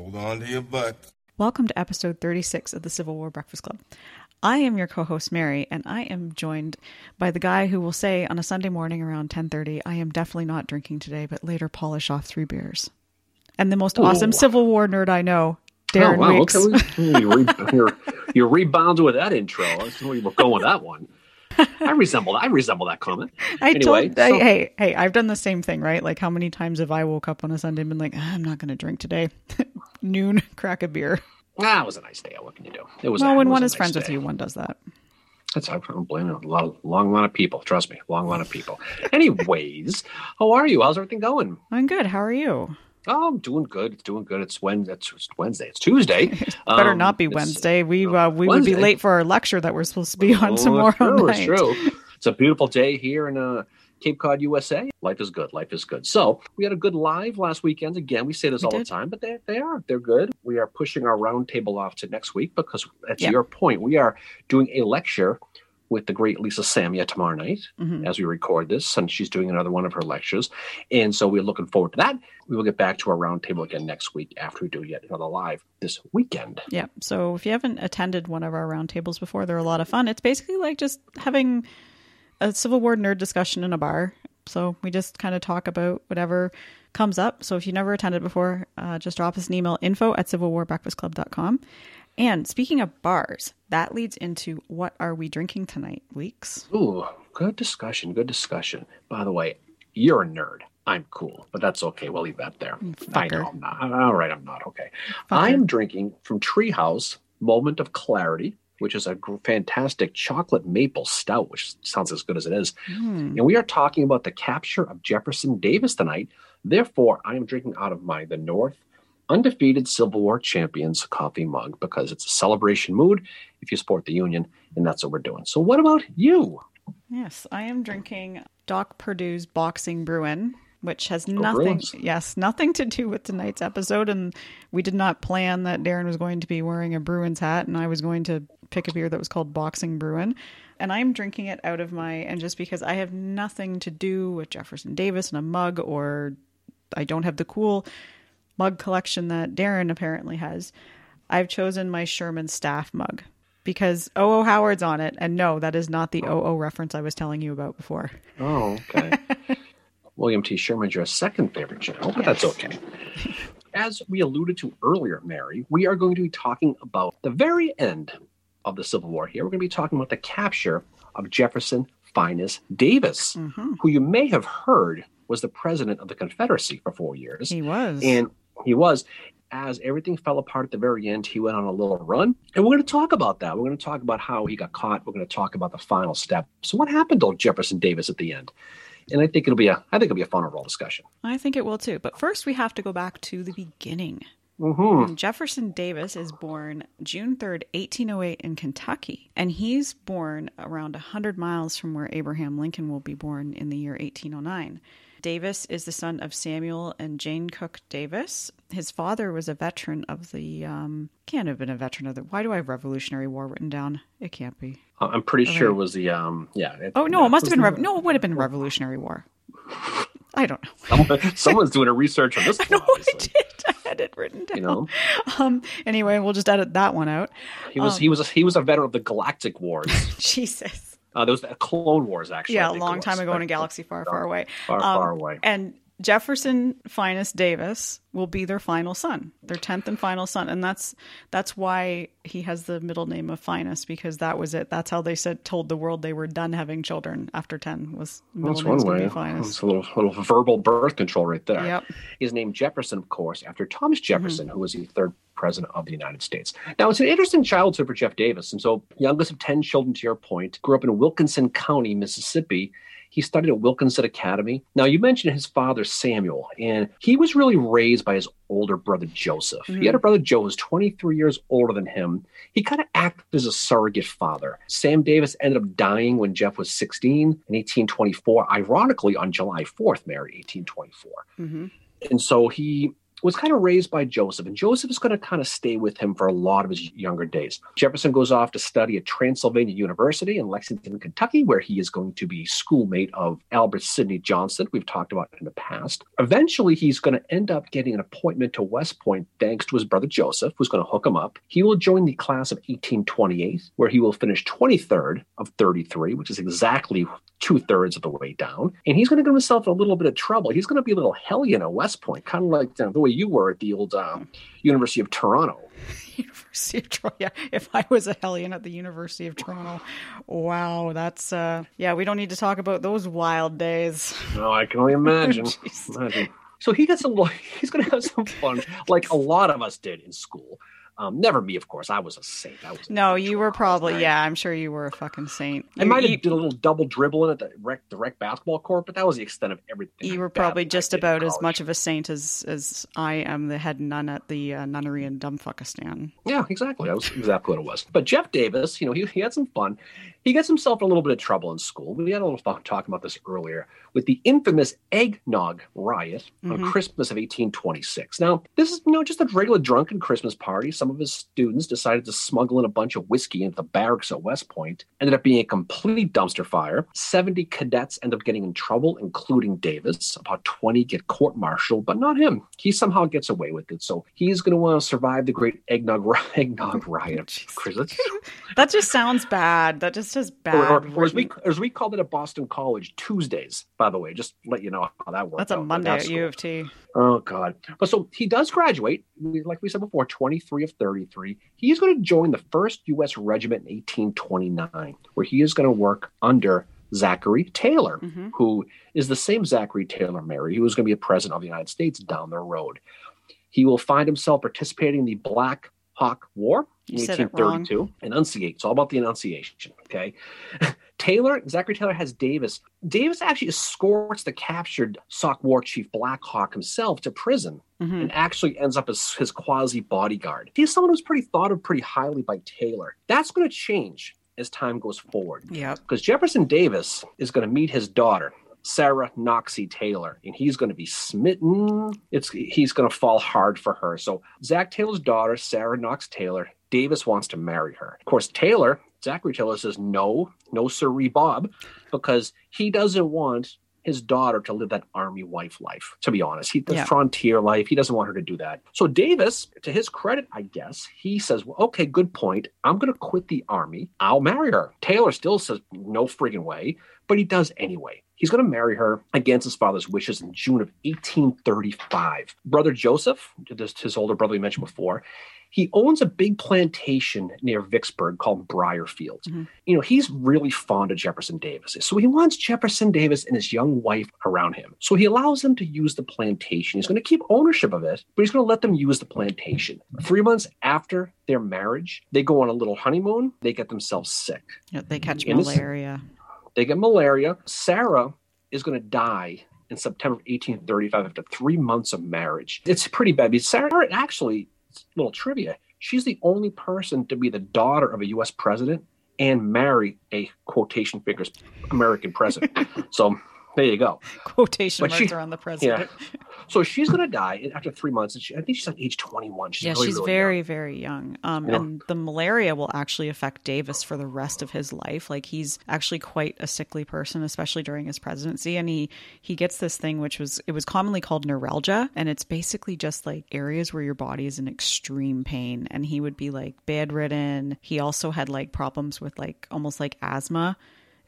Hold on to your butt. Welcome to episode 36 of the Civil War Breakfast Club. I am your co-host Mary and I am joined by the guy who will say on a Sunday morning around 10:30, I am definitely not drinking today, but later polish off three beers. And the most Ooh. awesome Civil War nerd I know, Darren oh, wow. Weeks. Okay. You, re- you're, you're rebounded with that intro. I was where you were going with that one. I resemble I resemble that comment. I Anyway, told I, hey hey I've done the same thing right like how many times have I woke up on a Sunday and been like "Ah, I'm not going to drink today noon crack a beer Ah, it was a nice day. What can you do? It was. well when was one is nice friends with you one does that That's I don't blame. A lot, long line of people. Trust me, long line of people. Anyways, how are you? How's everything going? I'm good how are you Oh, I'm doing good. It's doing good. It's Wednesday. It's Wednesday. It's Tuesday. better Um, not be Wednesday we uh, we would be late for our lecture that we're supposed to be on Oh, tomorrow true, night true. It's a beautiful day here in uh, Cape Cod, USA. Life is good. Life is good. So we had a good live last weekend. Again, we say this We all did. the time, but they, they are. They're good. We are pushing our roundtable off to next week because, that's Yeah. your point, we are doing a lecture with the great Lisa Samia tomorrow night Mhm. as we record this, and she's doing another one of her lectures. And so we're looking forward to that. We will get back to our roundtable again next week after we do yet another live this weekend. Yeah. So if you haven't attended one of our roundtables before, they're a lot of fun. It's basically like just having a Civil War nerd discussion in a bar. So we just kind of talk about whatever comes up. So if you never attended before, uh, just drop us an email info at civilwarbreakfastclub.com. And speaking of bars, that leads into what are we drinking tonight, Weeks? Ooh, good discussion. Good discussion. By the way, you're a nerd. I'm cool, but that's okay. We'll leave that there. I know I'm not. All right, I'm not. Okay. Fucker. I'm drinking from Treehouse Moment of Clarity, which is a gr- fantastic chocolate maple stout, which sounds as good as it is. Hmm. And we are talking about the capture of Jefferson Davis tonight. Therefore, I am drinking out of my the North undefeated Civil War champions coffee mug because it's a celebration mood if you support the Union, and that's what we're doing. So, what about you? Yes, I am drinking Doc Purdue's Boxing Bruin, which has oh, nothing Bruins. yes, nothing to do with tonight's episode and we did not plan that Darren was going to be wearing a Bruins hat and I was going to pick a beer that was called Boxing Bruin. And I'm drinking it out of my and just because I have nothing to do with Jefferson Davis and a mug or I don't have the cool mug collection that Darren apparently has. I've chosen my Sherman staff mug because O.O. Howard's on it. And no, that is not the O.O. reference I was telling you about before. Oh, okay. William T. Sherman's your second favorite general, but that's okay. As we alluded to earlier, Mary, we are going to be talking about the very end of the Civil War here. We're going to be talking about the capture of Jefferson Finis Davis, Mm-hmm. who you may have heard was the president of the Confederacy for four years. He was. And he was. As everything fell apart at the very end, he went on a little run. And we're going to talk about that. We're going to talk about how he got caught. We're going to talk about the final step. So what happened to Jefferson Davis at the end? And I think it'll be a I think it'll be a fun overall discussion. I think it will too. But first, we have to go back to the beginning. Mm-hmm. Jefferson Davis is born June 3rd, 1808, in Kentucky. And he's born around 100 miles from where Abraham Lincoln will be born in the year 1809. Davis is the son of Samuel and Jane Cook Davis. His father was a veteran of the, um, can't have been a veteran of the, why do I have Revolutionary War written down? It can't be. I'm pretty Okay. sure it was the um yeah. It, Oh, no, it must have been, no, it would have been Revolutionary War. I don't know. Someone, someone's doing a research on this. No, one, I obviously. did. I had it written down. You know, Um. Anyway, we'll just edit that one out. he was Um, he was a, he was a veteran of the Galactic Wars. Jesus. Uh, there was the Clone Wars actually. Yeah, a long time ago in a galaxy far, far away. Far, Um, far away. And Jefferson Finis Davis will be their final son, their tenth and final son, and that's that's why he has the middle name of Finis because that was it. That's how they said told the world they were done having children after ten was middle That's one way. It's a little little verbal birth control right there. Yep. He's named Jefferson, of course, after Thomas Jefferson, who was the third president of the United States. Now, it's an interesting childhood for Jeff Davis. And so, youngest of 10 children, to your point, grew up in Wilkinson County, Mississippi. He studied at Wilkinson Academy. Now, you mentioned his father, Samuel, and he was really raised by his older brother, Joseph. He had a brother, Joe, who's 23 years older than him. He kind of acted as a surrogate father. Sam Davis ended up dying when Jeff was 16 in 1824, ironically on July 4th, Mary, 1824 hmm and so he was kind of raised by Joseph, and Joseph is going to kind of stay with him for a lot of his younger days. Jefferson goes off to study at Transylvania University in Lexington, Kentucky, where he is going to be schoolmate of Albert Sidney Johnston, we've talked about in the past. Eventually, he's going to end up getting an appointment to West Point thanks to his brother Joseph, who's going to hook him up. He will join the class of 1828, where he will finish 23rd of 33, which is exactly two thirds of the way down. And he's going to get himself a little bit of trouble. He's going to be a little hellion at West Point, kind of like the way you were at the old um, University of Toronto. University of Toronto. Yeah, if I was a hellion at the University of Toronto, wow, that's uh, yeah. We don't need to talk about those wild days. No, I can only imagine. imagine. So he gets a little. He's going to have some fun, like a lot of us did in school. Um, never me, of course. I was a saint. I was no, you were probably yeah. I'm sure you were a fucking saint. I might have did a little double dribbling at the rec, the rec basketball court, but that was the extent of everything. You were probably just about as much of a saint as as I am the head nun at the uh, nunnery in Dumfuckistan. Yeah, exactly. That was exactly what it was. But Jeff Davis, you know, he, he had some fun. He gets himself in a little bit of trouble in school. We had a little fun talking about this earlier with the infamous eggnog riot on mm-hmm. Christmas of 1826. Now, this is you know just a regular drunken Christmas party. Some of his students decided to smuggle in a bunch of whiskey into the barracks at West Point. Ended up being a complete dumpster fire. 70 cadets end up getting in trouble, including Davis. About 20 get court-martialed, but not him. He somehow gets away with it. So he's going to want to survive the great eggnog eggnog riot. that just sounds bad. That just just as bad. Or, or, or as we as we called it at Boston College, Tuesdays. By the way, just let you know how that works. That's a Monday at U of T. Oh God! But so he does graduate, like we said before, twenty three of thirty three. He is going to join the first U.S. regiment in eighteen twenty nine, where he is going to work under Zachary Taylor, mm-hmm. who is the same Zachary Taylor Mary who was going to be a president of the United States down the road. He will find himself participating in the Black Hawk War in 1832. Enunciate. It's all about the enunciation. Okay. Taylor, Zachary Taylor has Davis. Davis actually escorts the captured Sauk War Chief Black Hawk himself to prison mm-hmm. and actually ends up as his quasi bodyguard. He's someone who's pretty thought of pretty highly by Taylor. That's going to change as time goes forward. Yeah. Because Jefferson Davis is going to meet his daughter, Sarah Knoxie Taylor, and he's going to be smitten. It's he's going to fall hard for her. So Zach Taylor's daughter, Sarah Knox Taylor, Davis wants to marry her. Of course, Taylor, Zachary Taylor says no, no sirree Bob, because he doesn't want his daughter to live that army wife life. To be honest, he the yeah. frontier life. He doesn't want her to do that. So Davis, to his credit, I guess, he says, "Well, okay, good point. I'm going to quit the army. I'll marry her." Taylor still says, "No friggin' way," but he does anyway. He's going to marry her against his father's wishes in June of 1835. Brother Joseph, his older brother we mentioned before, he owns a big plantation near Vicksburg called Brierfield. Mm-hmm. You know, he's really fond of Jefferson Davis. So he wants Jefferson Davis and his young wife around him. So he allows them to use the plantation. He's going to keep ownership of it, but he's going to let them use the plantation. Three months after their marriage, they go on a little honeymoon. They get themselves sick. Yeah, they catch in malaria. They get malaria. Sarah is going to die in September of 1835 after three months of marriage. It's pretty bad. Because Sarah actually little trivia. She's the only person to be the daughter of a U.S. president and marry a quotation fingers American president. so there you go. Quotation but marks she, around the president. Yeah. So she's going to die after three months. She, I think she's like age 21. She's yeah, really, she's really very, young. very young. Um, yeah. And the malaria will actually affect Davis for the rest of his life. Like he's actually quite a sickly person, especially during his presidency. And he, he gets this thing, which was, it was commonly called neuralgia. And it's basically just like areas where your body is in extreme pain. And he would be like bedridden. He also had like problems with like almost like asthma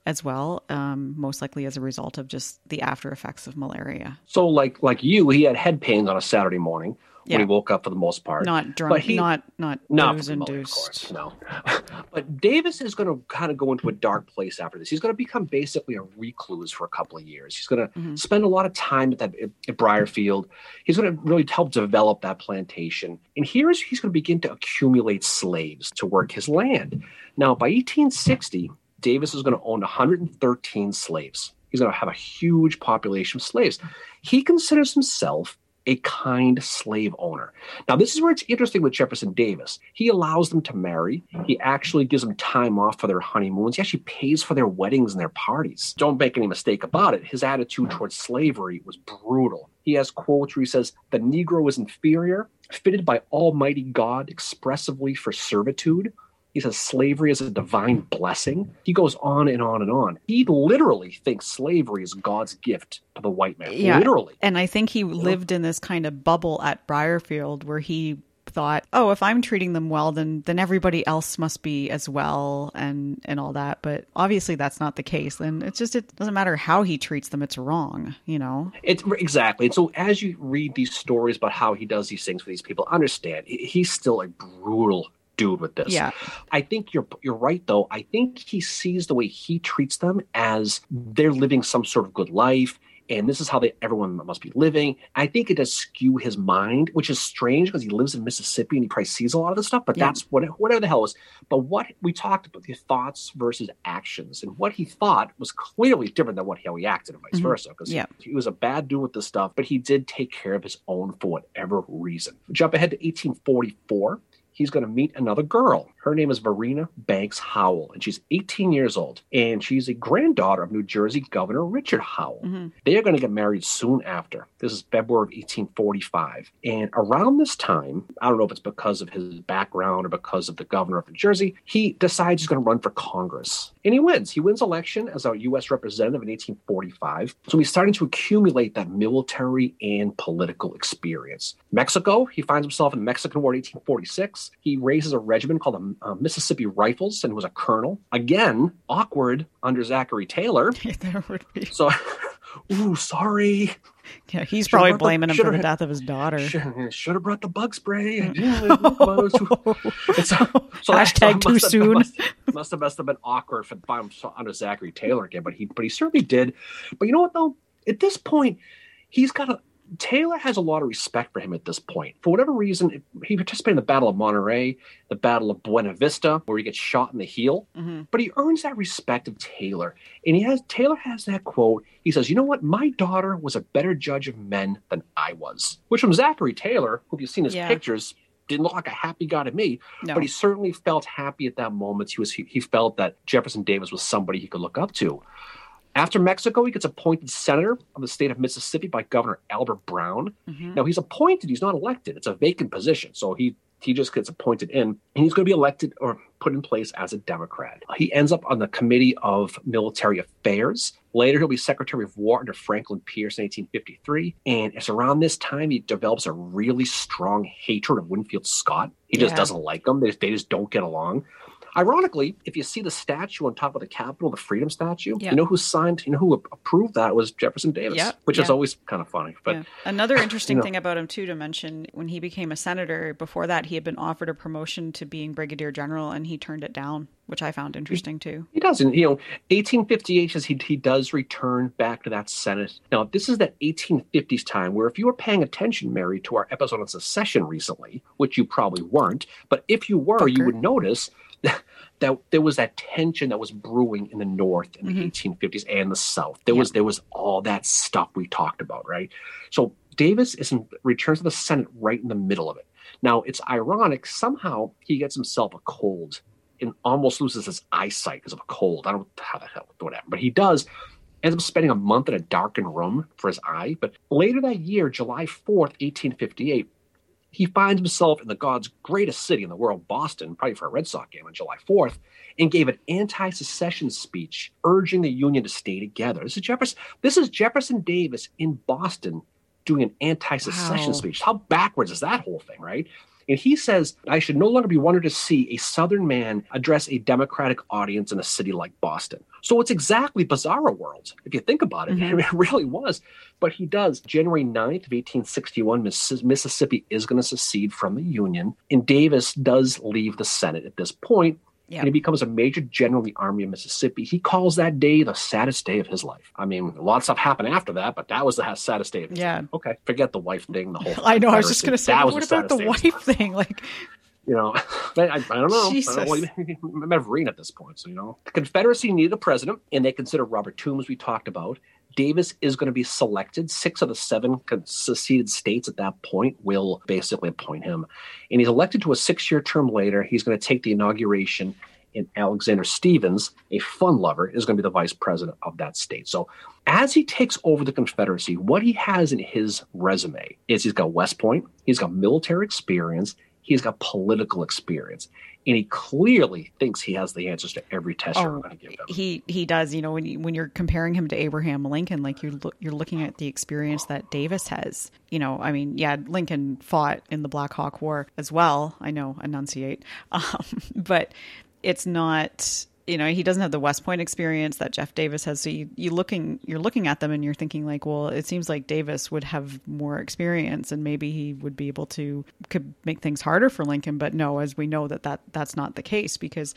as well, um, most likely as a result of just the after effects of malaria. So, like like you, he had head pains on a Saturday morning when he woke up for the most part. Not drunk, but he, not not not booze induced. no. but Davis is going to kind of go into a dark place after this. He's going to become basically a recluse for a couple of years. He's going to mm-hmm. spend a lot of time at that at Brierfield. He's going to really help develop that plantation, and here's he's going to begin to accumulate slaves to work his land. Now, by 1860 Davis is going to own 113 slaves. He's going to have a huge population of slaves. He considers himself a kind slave owner. Now, this is where it's interesting with Jefferson Davis. He allows them to marry. He actually gives them time off for their honeymoons. He actually pays for their weddings and their parties. Don't make any mistake about it. His attitude towards slavery was brutal. He has quotes where he says, The Negro is inferior, fitted by Almighty God expressively for servitude. He says slavery is a divine blessing. He goes on and on and on. He literally thinks slavery is God's gift to the white man. Yeah. Literally. And I think he lived in this kind of bubble at Brierfield where he thought, "Oh, if I'm treating them well, then then everybody else must be as well and and all that." But obviously that's not the case. And it's just it doesn't matter how he treats them, it's wrong, you know. It's exactly. And so as you read these stories about how he does these things for these people, understand he's still a brutal dude with this. Yeah. I think you're you're right though. I think he sees the way he treats them as they're living some sort of good life and this is how they everyone must be living. I think it does skew his mind, which is strange because he lives in Mississippi and he probably sees a lot of this stuff. But Yeah. that's what whatever the hell it was. But what we talked about the thoughts versus actions, and what he thought was clearly different than what how he acted, and vice Mhm. versa. Because Yeah. he was a bad dude with this stuff, but he did take care of his own for whatever reason. Jump ahead to 1844. He's going to meet another girl. Her name is Varina Banks Howell, and she's 18 years old. And she's a granddaughter of New Jersey Governor Richard Howell. Mhm. They are going to get married soon after. This is February of 1845. And around this time, I don't know if it's because of his background or because of the governor of New Jersey, he decides he's going to run for Congress. And he wins. He wins election as a U.S. representative in 1845. So he's starting to accumulate that military and political experience. Mexico, he finds himself in the Mexican War in 1846. He raises a regiment called the uh, Mississippi Rifles and was a colonel. Again, awkward under Zachary Taylor. there would be. So, ooh, sorry. Yeah, he's Should've probably brought the- blaming him for the death of his daughter. Should, should have brought the bug spray. Mm. It's- so, so Hashtag too must have- soon. Must, must have must have been awkward for him under Zachary Taylor again, but he but he certainly did. But you know what though? At this point, he's got a Taylor has a lot of respect for him at this point. For whatever reason, he participated in the Battle of Monterrey, the Battle of Buena Vista, where he gets shot in the heel hmm but he earns that respect of Taylor. And he has Taylor has that quote. He says, "You know what? My daughter was a better judge of men than I was." Which from Zachary Taylor, who you've seen his Yeah. pictures, didn't look like a happy guy to me. No. But he certainly felt happy at that moment. He was he, he felt that Jefferson Davis was somebody he could look up to. After Mexico, he gets appointed senator of the state of Mississippi by Governor Albert Brown. Mhm. Now he's appointed; he's not elected. It's a vacant position, so he he just gets appointed in, and he's going to be elected or put in place as a Democrat. He ends up on the Committee of Military Affairs. Later, he'll be Secretary of War under Franklin Pierce in 1853, and it's around this time he develops a really strong hatred of Winfield Scott. He just Yeah. doesn't like him; they, they just don't get along. Ironically, if you see the statue on top of the Capitol, the Freedom Statue, Yeah. you know who signed, you know who approved that was Jefferson Davis, Yeah, which is always kind of funny. But. Another interesting know. thing about him too to mention when he became a senator. Before that, he had been offered a promotion to being brigadier general, and he turned it down, which I found interesting too. He doesn't. You know, 1858 says he, he does return back to that Senate. Now, this is that 1850s time where if you were paying attention, Mary, to our episode on secession recently, which you probably weren't, but if you were, you would notice that, there was that tension that was brewing in the North in the Mhm. 1850s and the South. There Yeah. was there was all that stuff we talked about, right? So Davis is in, returns to the Senate right in the middle of it. Now, it's ironic. Somehow he gets himself a cold and almost loses his eyesight because of a cold. I don't know how the hell, whatever. But he does. Ends up spending a month in a darkened room for his eye. But later that year, July 4th, 1858, he finds himself in the God's greatest city in the world, Boston, probably for a Red Sox game on July 4th, and gave an anti-secession speech urging the Union to stay together. This is Jefferson. This is Jefferson Davis in Boston doing an anti-secession Wow. speech. How backwards is that whole thing, right? And he says, I should no longer be wondered to see a Southern man address a Democratic audience in a city like Boston. So it's exactly Bizarro World, if you think about it. Mhm. It really was. But he does. January 9th of 1861, Miss- Mississippi is going to secede from the Union. And Davis does leave the Senate at this point, Yeah. And he becomes a major general in the Army of Mississippi. He calls that day the saddest day of his life. I mean, a lot of stuff happened after that, but that was the saddest day of his Yeah. life. Okay, forget the wife thing, the whole I know. I was just going to say, what about the saddest day of his wife thing? Like, you know, I, I don't know. Jesus. I don't know. Met at this point, so you know. The Confederacy needed a president, and they considered Robert Toombs, we talked about. Davis is going to be selected. Six of the seven seceded states at that point will basically appoint him. And he's elected to a six year term later. He's going to take the inauguration and Alexander Stephens, a fun lover, is going to be the vice president of that state. So as he takes over the Confederacy, what he has in his resume is he's got West Point, he's got military experience, he's got political experience and he clearly thinks he has the answers to every test oh, you're going to give him. He he does. You know, when you, when you're comparing him to Abraham Lincoln, like you're you're looking at the experience that Davis has. You know, I mean, yeah, Lincoln fought in the Black Hawk War as well. I know, enunciate, um, but it's not you know he doesn't have the West Point experience that Jeff Davis has. So you you looking you're looking at them and you're thinking like, well, it seems like Davis would have more experience and maybe he would be able to could make things harder for Lincoln. But no, as we know that that that's not the case because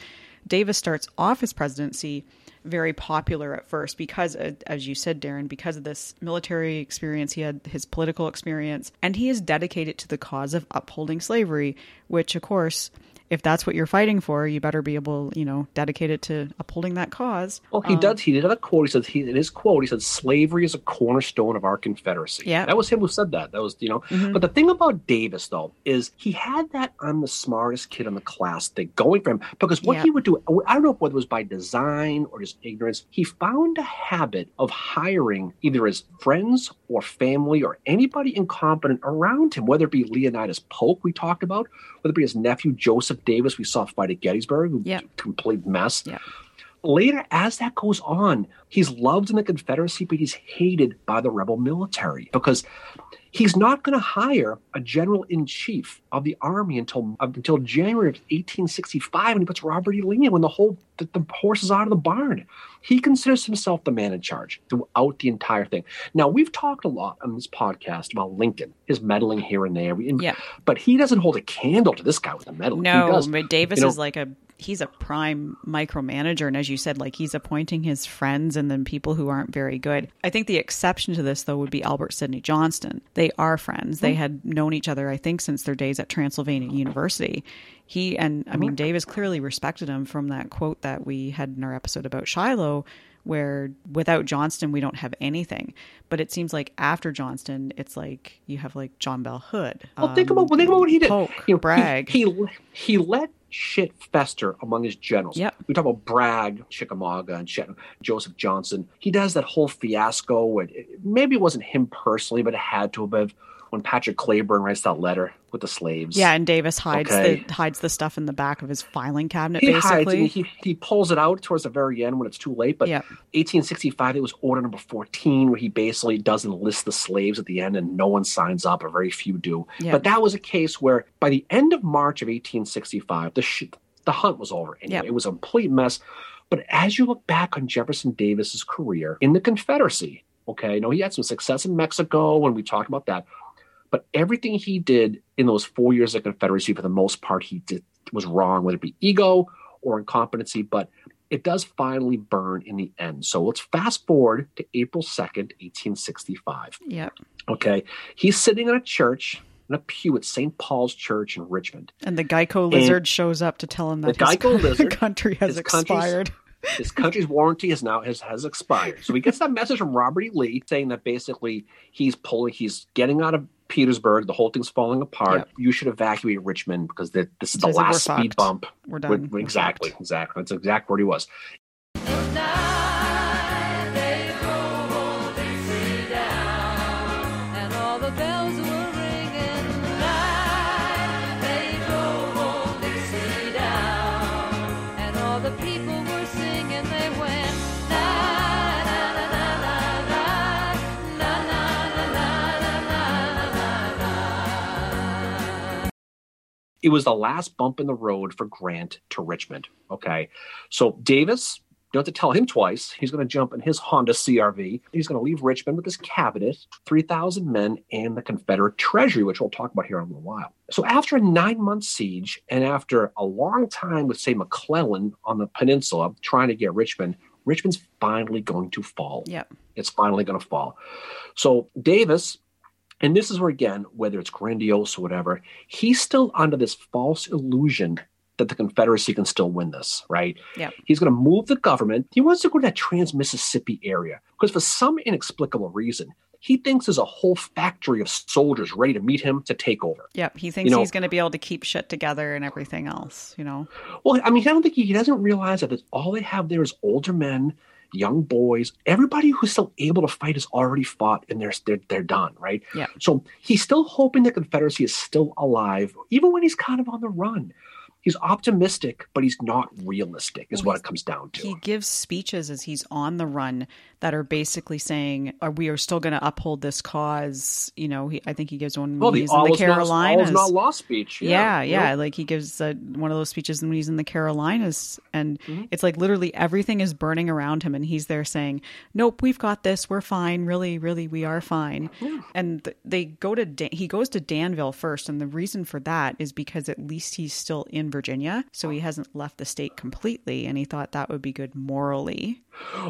Davis starts off his presidency very popular at first because, uh, as you said, Darren, because of this military experience, he had his political experience, and he is dedicated to the cause of upholding slavery, which, of course, if that's what you're fighting for, you better be able, you know, dedicate it to upholding that cause. Well, he um, does. He did a quote. He says he in his quote he said, "Slavery is a cornerstone of our Confederacy." Yeah, that was him who said that. That was you know. Mm-hmm. But the thing about Davis though is he had that "I'm the smartest kid in the class" thing going for him because what yeah. he would do, I don't know whether it was by design or just ignorance, he found a habit of hiring either his friends or family or anybody incompetent around him, whether it be Leonidas Polk we talked about, whether it be his nephew Joseph Davis we saw fight at Gettysburg, yeah. complete mess. Yeah. Later, as that goes on, he's loved in the Confederacy, but he's hated by the rebel military because he's not going to hire a general in chief of the army until until January of 1865, and he puts Robert E. Lee in when the whole the, the horse is out of the barn. He considers himself the man in charge throughout the entire thing. Now, we've talked a lot on this podcast about Lincoln, his meddling here and there. Yeah. But he doesn't hold a candle to this guy with the meddling. No, but Davis you know, is like a he's a prime micromanager and as you said like he's appointing his friends and then people who aren't very good i think the exception to this though would be albert sidney johnston they are friends they mm-hmm. had known each other i think since their days at transylvania university he and i mean mm-hmm. davis clearly respected him from that quote that we had in our episode about shiloh where without Johnston we don't have anything. But it seems like after Johnston, it's like you have like John Bell Hood. Well, um, think about well, think about what he did. Polk, you know, Bragg. He, he, he let shit fester among his generals. Yep. We talk about Bragg, Chickamauga, and Joseph Johnston. He does that whole fiasco. And maybe it wasn't him personally, but it had to have when Patrick Cleburne writes that letter with the slaves. Yeah, and Davis hides okay. the hides the stuff in the back of his filing cabinet. He basically, hides he he pulls it out towards the very end when it's too late. But 1865, it was order number 14, where he basically doesn't list the slaves at the end, and no one signs up, or very few do. But that was a case where by the end of March of 1865, the sh- the hunt was over. Anyway, it was a complete mess. But as you look back on Jefferson Davis's career in the Confederacy, okay, no, he had some success in Mexico, and we talked about that. But everything he did in those four years of Confederacy, for the most part, he did was wrong, whether it be ego or incompetency. But it does finally burn in the end. So let's fast forward to April 2nd, 1865. Yep. Okay. He's sitting in a church in a pew at St. Paul's Church in Richmond. And the Geico lizard and shows up to tell him that the Geico lizard, country has expired. His country's warranty has now has, has expired. So he gets that message from Robert E. Lee saying that basically he's pulling, he's getting out of Petersburg. The whole thing's falling apart. Yep. You should evacuate Richmond because this is the last speed bump. We're done. We're, exactly, exactly. That's exactly where he was. It was the last bump in the road for Grant to Richmond. Okay. So Davis, you don't have to tell him twice. He's going to jump in his Honda CRV. He's going to leave Richmond with his cabinet, 3,000 men, and the Confederate treasury, which we'll talk about here in a little while. So after a nine month siege and after a long time with, say, McClellan on the peninsula trying to get Richmond, Richmond's finally going to fall. Yep. It's finally going to fall. So Davis and this is where, again, whether it's grandiose or whatever, he's still under this false illusion that the Confederacy can still win this, right? Yeah. He's going to move the government. He wants to go to that Trans Mississippi area because for some inexplicable reason, he thinks there's a whole factory of soldiers ready to meet him to take over. Yep, he thinks you know, he's going to be able to keep shit together and everything else. You know. Well, I mean, I don't think he, he doesn't realize that all they have there is older men young boys, everybody who's still able to fight has already fought and they're, they're, they're done, right? Yeah. So he's still hoping the Confederacy is still alive, even when he's kind of on the run he's optimistic, but he's not realistic, is well, what it comes down to. He gives speeches as he's on the run that are basically saying, are, "We are still going to uphold this cause." You know, he, I think he gives one well, when the in the Carolinas. Not, all not lost speech. Yeah, yeah, yeah. Like he gives uh, one of those speeches when he's in the Carolinas, and mm-hmm. it's like literally everything is burning around him, and he's there saying, "Nope, we've got this. We're fine. Really, really, we are fine." Yeah. And th- they go to Dan- he goes to Danville first, and the reason for that is because at least he's still in Virginia, so he hasn't left the state completely, and he thought that would be good morally.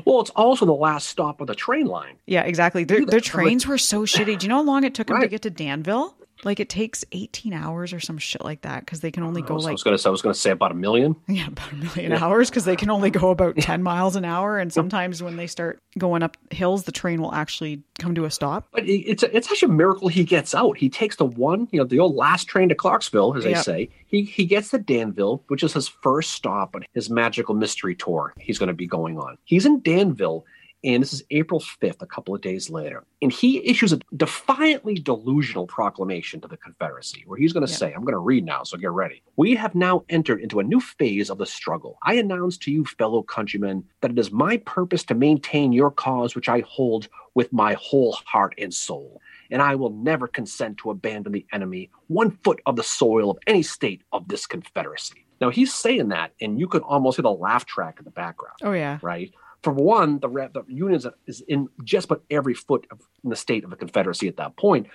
Well, it's also the last stop of the train line. Yeah, exactly. Their, their trains were so shitty. Do you know how long it took them right. to get to Danville? Like it takes 18 hours or some shit like that because they can only go I was, like. I was gonna say I was gonna say about a million. Yeah, about a million yeah. hours because they can only go about 10 miles an hour, and sometimes when they start going up hills, the train will actually come to a stop. But it's a, it's actually a miracle he gets out. He takes the one, you know, the old last train to Clarksville, as yep. they say. He he gets to Danville, which is his first stop on his magical mystery tour. He's going to be going on. He's in Danville and this is April 5th, a couple of days later. And he issues a defiantly delusional proclamation to the Confederacy, where he's going to yeah. say, I'm going to read now, so get ready. We have now entered into a new phase of the struggle. I announce to you, fellow countrymen, that it is my purpose to maintain your cause, which I hold with my whole heart and soul. And I will never consent to abandon the enemy one foot of the soil of any state of this Confederacy. Now he's saying that, and you could almost hear the laugh track in the background. Oh yeah, right for one, the, the Union is in just about every foot of in the state of the Confederacy at that point,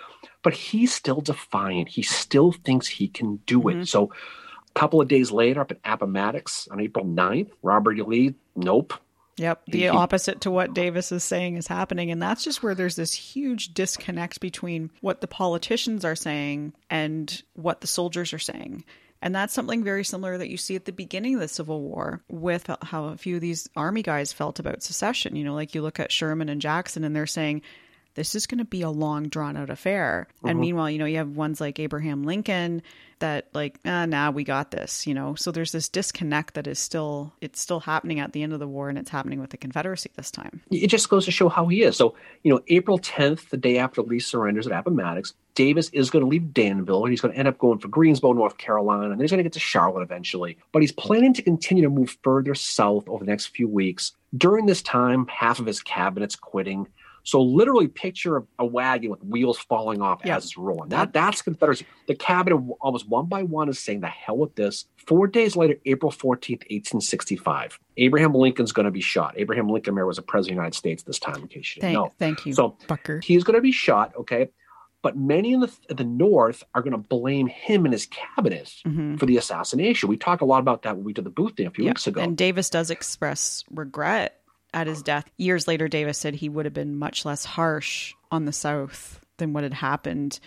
but he's still defiant. He still thinks he can do mm-hmm. it. So a couple of days later, up at Appomattox on April 9th, Robert E. Lee, nope. Yep. The he, opposite to what Davis is saying is happening. And that's just where there's this huge disconnect between what the politicians are saying and what the soldiers are saying. And that's something very similar that you see at the beginning of the Civil War with how a few of these army guys felt about secession. You know, like you look at Sherman and Jackson and they're saying, this is going to be a long drawn out affair. Mm-hmm. And meanwhile, you know, you have ones like Abraham Lincoln that like, ah, nah, we got this, you know. So there's this disconnect that is still it's still happening at the end of the war and it's happening with the Confederacy this time. It just goes to show how he is. So, you know, April 10th, the day after Lee surrenders at Appomattox, Davis is going to leave Danville and he's going to end up going for Greensboro, North Carolina, and then he's going to get to Charlotte eventually. But he's planning to continue to move further south over the next few weeks. During this time, half of his cabinet's quitting. So literally picture a, a wagon with wheels falling off yeah. as it's rolling. That that's Confederacy. The cabinet almost one by one is saying the hell with this. Four days later, April 14th, 1865, Abraham Lincoln's going to be shot. Abraham Lincoln Mary was a president of the United States this time, in case you didn't thank, know. Thank you. So Bucker. he's going to be shot, okay? But many in the, the North are going to blame him and his cabinet mm-hmm. for the assassination. We talked a lot about that when we did the booth thing a few yeah. weeks ago. And Davis does express regret at his death. Years later, Davis said he would have been much less harsh on the South than what had happened.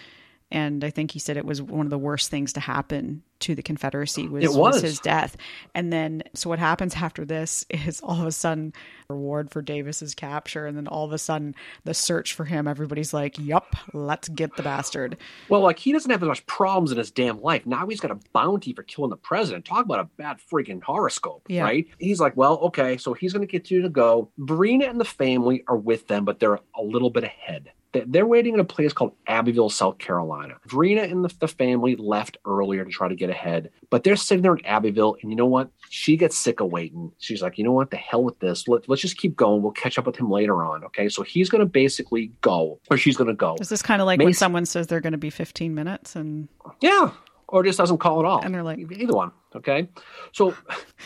And I think he said it was one of the worst things to happen to the Confederacy was, was. was his death. And then, so what happens after this is all of a sudden reward for Davis's capture, and then all of a sudden the search for him. Everybody's like, "Yup, let's get the bastard." Well, like he doesn't have as much problems in his damn life. Now he's got a bounty for killing the president. Talk about a bad freaking horoscope, yeah. right? He's like, well, okay, so he's going to get you to go. Varina and the family are with them, but they're a little bit ahead. They're waiting in a place called Abbeville, South Carolina. Varina and the, the, family left earlier to try to get ahead, but they're sitting there in Abbeville, and you know what? She gets sick of waiting. She's like, you know what? The hell with this. Let, us just keep going. We'll catch up with him later on. Okay, so he's going to basically go, or she's going to go. Is this kind of like May- when someone says they're going to be 15 minutes and yeah, or just doesn't call at all. And they're like either one. Okay, so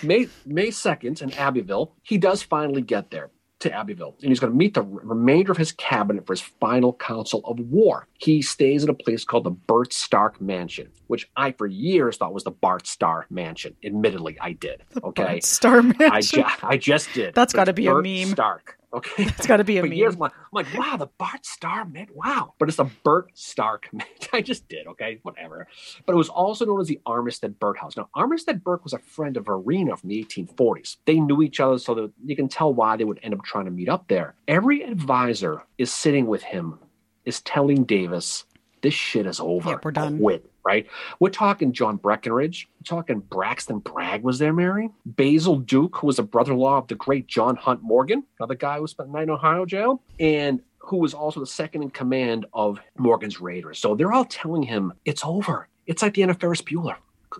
May May second in Abbeville, he does finally get there to Abbeville, and he's going to meet the remainder of his cabinet for his final council of war. He stays at a place called the Burt Stark Mansion, which I for years thought was the Bart Starr Mansion. Admittedly, I did. Okay, Bart Starr Mansion. I, ju- I just did. That's got to be Burt a meme. Stark. Okay, it's got to be a meme. Years, I'm, like, I'm like, wow, the Bart Starr man, wow. But it's a Burt Stark man. I just did, okay, whatever. But it was also known as the Armistead Burt House. Now, Armistead Burke was a friend of Varina from the 1840s. They knew each other, so that you can tell why they would end up trying to meet up there. Every advisor is sitting with him is telling Davis, this shit is over. Yeah, we're done. Quit, right? We're talking John Breckinridge. We're talking Braxton Bragg was there, Mary. Basil Duke, who was a brother-in-law of the great John Hunt Morgan, another guy who spent the night in Ohio jail. And who was also the second in command of Morgan's Raiders. So they're all telling him, it's over. It's like the end of Ferris Bueller.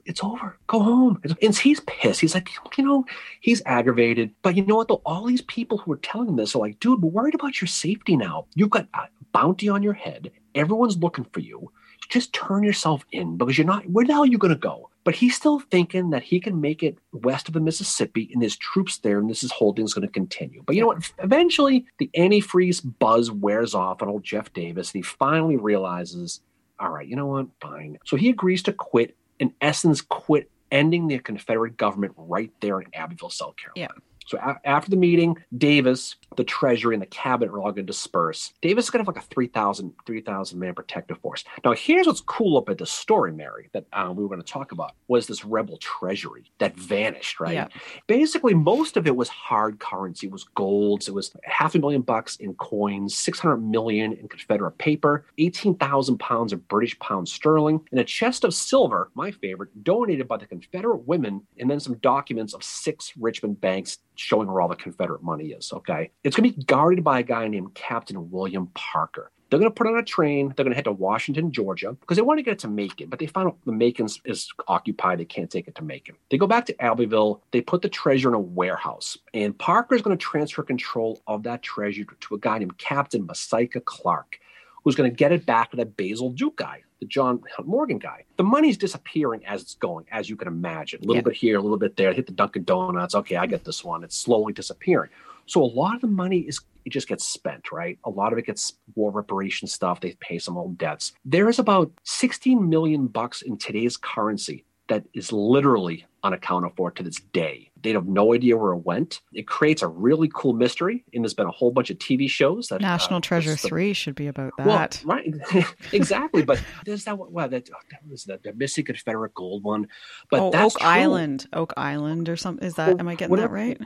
It's over. Go home. And he's pissed. He's like, you know, he's aggravated. But you know what, though? All these people who are telling him this are like, dude, we're worried about your safety now. You've got a bounty on your head. Everyone's looking for you. Just turn yourself in because you're not, where the hell are you going to go? But he's still thinking that he can make it west of the Mississippi and there's troops there and this is holding is going to continue. But you know what? Eventually, the antifreeze buzz wears off on old Jeff Davis and he finally realizes, all right, you know what? Fine. So he agrees to quit, in essence, quit ending the Confederate government right there in Abbeville, South Carolina. Yeah. So a- after the meeting, Davis, the Treasury, and the cabinet are all going to disperse. Davis is going to have like a 3,000 3,000 man protective force. Now, here's what's cool about this story, Mary, that um, we were going to talk about was this rebel treasury that vanished, right? Yeah. Basically, most of it was hard currency, it was golds. It was half a million bucks in coins, 600 million in Confederate paper, 18,000 pounds of British pound sterling, and a chest of silver, my favorite, donated by the Confederate women, and then some documents of six Richmond banks showing where all the Confederate money is. Okay. It's going to be guarded by a guy named Captain William Parker. They're going to put on a train. They're going to head to Washington, Georgia, because they want to get it to Macon, but they find out the Macon is occupied. They can't take it to Macon. They go back to Abbeville. They put the treasure in a warehouse, and Parker is going to transfer control of that treasure to a guy named Captain Masica Clark, who's going to get it back to that Basil Duke guy, the John Morgan guy. The money's disappearing as it's going, as you can imagine. A little Yeah. bit here, a little bit there. Hit the Dunkin' Donuts. Okay, I get this one. It's slowly disappearing. So a lot of the money is it just gets spent, right? A lot of it gets war reparation stuff. They pay some old debts. There is about 16 million bucks in today's currency that is literally unaccounted for to this day. They have no idea where it went. It creates a really cool mystery, and there's been a whole bunch of TV shows that National uh, Treasure the- 3 should be about that. well, right, exactly. But there's that one. Wow, that, that was the, the missing Confederate gold one. But oh, that's Oak true. Island. Oak Island or something. Is that, Well, am I getting whatever- that right?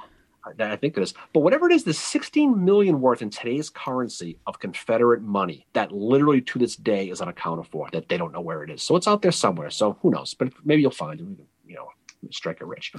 I think it is. But whatever it is, the 16 million worth in today's currency of Confederate money that literally to this day is unaccounted for, that they don't know where it is. So it's out there somewhere. So who knows? But maybe you'll find it. You know, strike it rich.